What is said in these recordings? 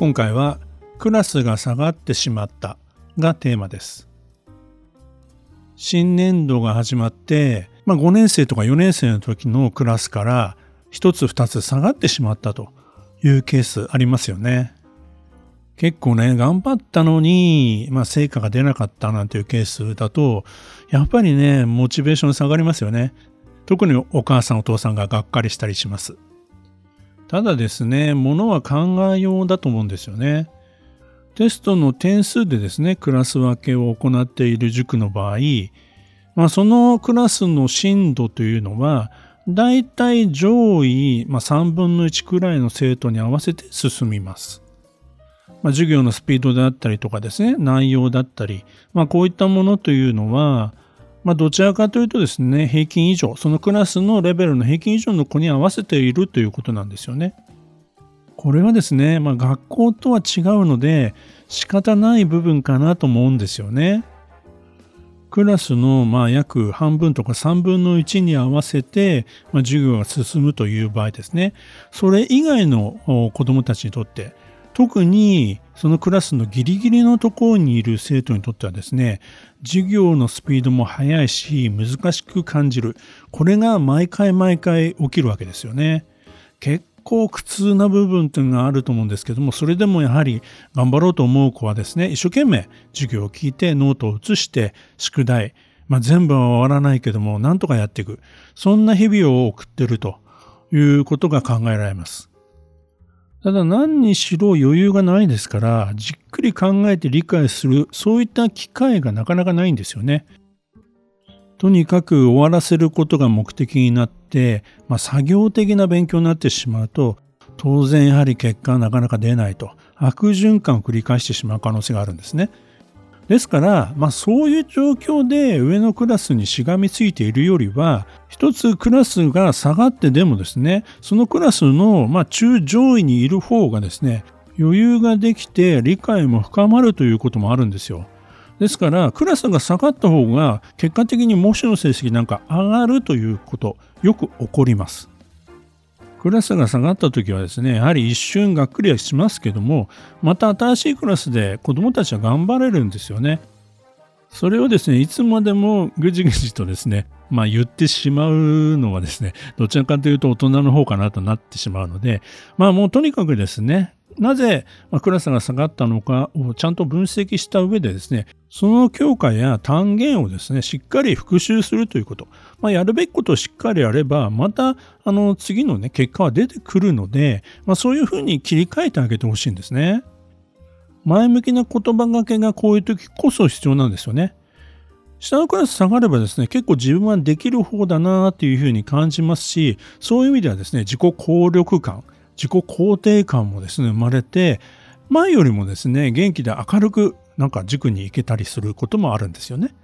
今回はクラスが下がってしまったがテーマです。新年度が始まって、まあ、5年生とか4年生の時のクラスから1つ2つ下がってしまったというケースありますよね。結構ね頑張ったのに、まあ、成果が出なかったなんていうケースだとやっぱりねモチベーション下がりますよね。特にお母さんお父さんががっかりしたりします。ただですね、ものは考えようだと思うんですよね。テストの点数でですね、クラス分けを行っている塾の場合、まあ、そのクラスの進度というのは、だいたい上位、まあ、3分の1くらいの生徒に合わせて進みます。まあ、授業のスピードであったりとかですね、内容だったり、まあ、こういったものというのは、まあ、どちらかというとですね、平均以上、そのクラスのレベルの平均以上の子に合わせているということなんですよね。これはですね、まあ、学校とは違うので仕方ない部分かなと思うんですよね。クラスのまあ約半分とか3分の1に合わせて、まあ、授業が進むという場合ですね、それ以外の子どもたちにとって、特にそのクラスのギリギリのところにいる生徒にとってはですね、授業のスピードも速いし、難しく感じる。これが毎回毎回起きるわけですよね。結構苦痛な部分というのがあると思うんですけども、それでもやはり頑張ろうと思う子はですね、一生懸命授業を聞いてノートを写して宿題、まあ、全部は終わらないけども、なんとかやっていく。そんな日々を送ってるということが考えられます。ただ何にしろ余裕がないですから、じっくり考えて理解する、そういった機会がなかなかないんですよね。とにかく終わらせることが目的になって、まあ、作業的な勉強になってしまうと、当然やはり結果はなかなか出ないと、悪循環を繰り返してしまう可能性があるんですね。ですから、まあ、そういう状況で上のクラスにしがみついているよりは、一つクラスが下がってでもですね、そのクラスの、まあ、中上位にいる方がですね、余裕ができて理解も深まるということもあるんですよ。ですから、クラスが下がった方が結果的に模試の成績なんか上がるということ、よく起こります。クラスが下がった時はですね、やはり一瞬がっくりはしますけども、また新しいクラスで子どもたちは頑張れるんですよね。それをですね、いつまでもぐじぐじとですね、まあ言ってしまうのはですね、どちらかというと大人の方かなとなってしまうので、まあもうとにかくですね、なぜクラスが下がったのかをちゃんと分析した上でですね、その教科や単元をですね、しっかり復習するということ。まあ、やるべきことをしっかりやれば、また、あの、次のね、結果は出てくるので、まあ、そういうふうに切り替えてあげてほしいんですね。前向きな言葉がけがこういう時こそ必要なんですよね。下のクラス下がればですね、結構自分はできる方だなっていうふうに感じますし、そういう意味ではですね、自己効力感、自己肯定感もですね、生まれて、前よりもですね、元気で明るくなんか塾に行けたりすることもあるんですよね。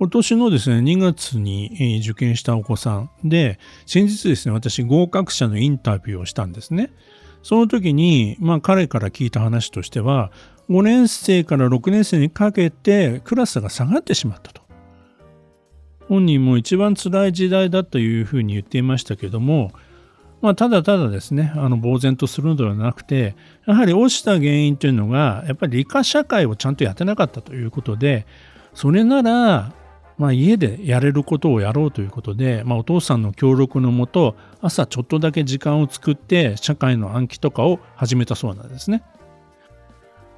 今年のですね、2月に受験したお子さんで、先日ですね、私合格者のインタビューをしたんですね。その時に、まあ彼から聞いた話としては、5年生から6年生にかけてクラスが下がってしまったと。本人も一番辛い時代だというふうに言っていましたけども、まあ、ただただですね、あの、呆然とするのではなくて、やはり落ちた原因というのが、やっぱり理科社会をちゃんとやってなかったということで、それなら、まあ、家でやれることをやろうということで、まあ、お父さんの協力のもと、朝ちょっとだけ時間を作って、社会の暗記とかを始めたそうなんですね。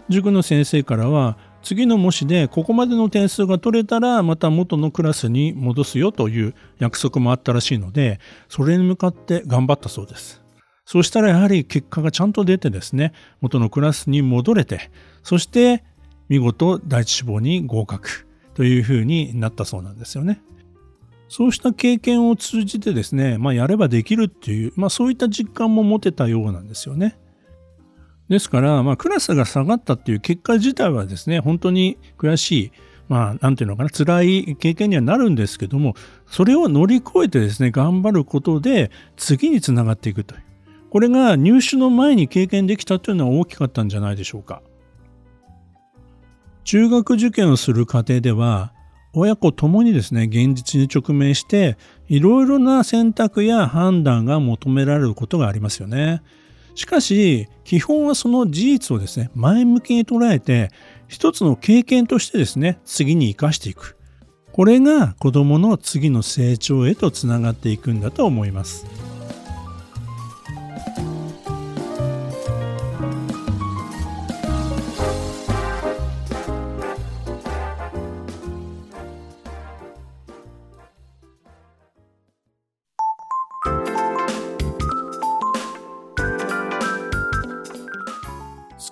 塾の先生からは、次の模試でここまでの点数が取れたらまた元のクラスに戻すよという約束もあったらしいのでそれに向かって頑張ったそうですそうしたらやはり結果がちゃんと出てですね元のクラスに戻れてそして見事第一志望に合格というふうになったそうなんですよねそうした経験を通じてですね、まあ、やればできるっていう、まあ、そういった実感も持てたようなんですよね。ですから、まあ、クラスが下がったっていう結果自体はですね、本当に悔しい、まあ、なんていうのかな、辛い経験にはなるんですけども、それを乗り越えてですね、頑張ることで、次につながっていくという。これが入試の前に経験できたというのは大きかったんじゃないでしょうか。中学受験をする過程では、親子ともにですね、現実に直面して、いろいろな選択や判断が求められることがありますよね。しかし、基本はその事実をですね、前向きに捉えて、一つの経験としてですね、次に生かしていく。これが子供の次の成長へとつながっていくんだと思います。